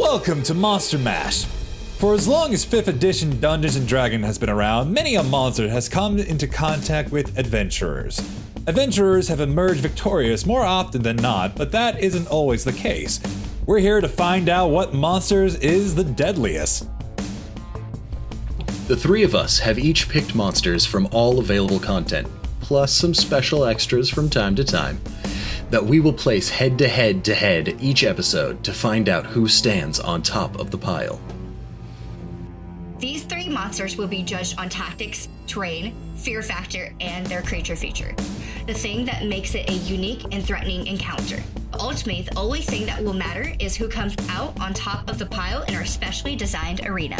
Welcome to Monster Mash. For as long as 5th edition Dungeons and Dragons has been around, many a monster has come into contact with adventurers. Adventurers have emerged victorious more often than not, but that isn't always the case. We're here to find out what monsters is the deadliest. The three of us have each picked monsters from all available content, plus some special extras from time to time, that we will place head to head to head each episode to find out who stands on top of the pile. These three monsters will be judged on tactics, terrain, fear factor, and their creature feature. The thing that makes it a unique and threatening encounter. Ultimately, the only thing that will matter is who comes out on top of the pile in our specially designed arena.